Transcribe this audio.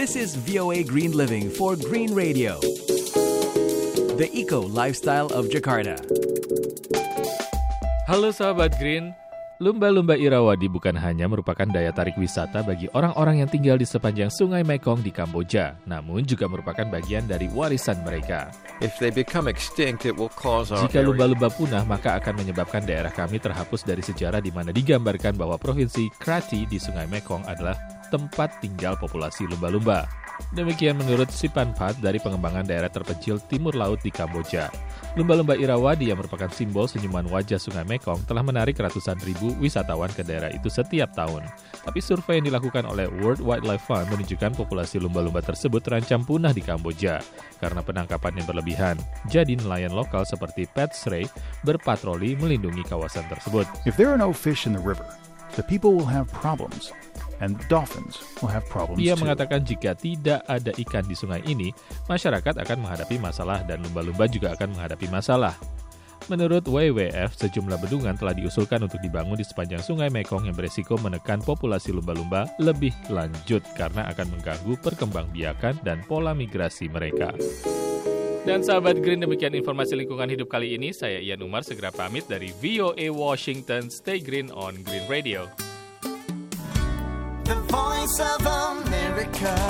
This is VOA Green Living for Green Radio, the eco lifestyle of Jakarta. Halo sahabat Green, Lumba-lumba Irawadi bukan hanya merupakan daya tarik wisata bagi orang-orang yang tinggal di sepanjang Sungai Mekong di Kamboja, namun juga merupakan bagian dari warisan mereka. If they become extinct, it will cause our Jika lumba-lumba punah, maka akan menyebabkan daerah kami terhapus dari sejarah di mana digambarkan bahwa provinsi Krati di Sungai Mekong adalah tempat tinggal populasi lumba-lumba. Demikian menurut Sipanpat dari pengembangan daerah terpencil timur laut di Kamboja. Lumba-lumba Irawadi yang merupakan simbol senyuman wajah Sungai Mekong telah menarik ratusan ribu wisatawan ke daerah itu setiap tahun. Tapi survei yang dilakukan oleh World Wildlife Fund menunjukkan populasi lumba-lumba tersebut terancam punah di Kamboja karena penangkapan yang berlebihan. Jadi nelayan lokal seperti Pat Sray berpatroli melindungi kawasan tersebut. If there are no fish in the river, the people will have problems, and dolphins will have problems Ia too. mengatakan jika tidak ada ikan di sungai ini, masyarakat akan menghadapi masalah dan lumba-lumba juga akan menghadapi masalah. Menurut WWF, sejumlah bendungan telah diusulkan untuk dibangun di sepanjang sungai Mekong yang beresiko menekan populasi lumba-lumba lebih lanjut karena akan mengganggu perkembangbiakan dan pola migrasi mereka. Dan sahabat Green, demikian informasi lingkungan hidup kali ini. Saya Ian Umar segera pamit dari VOA Washington. Stay green on Green Radio. The voice of America. VOA.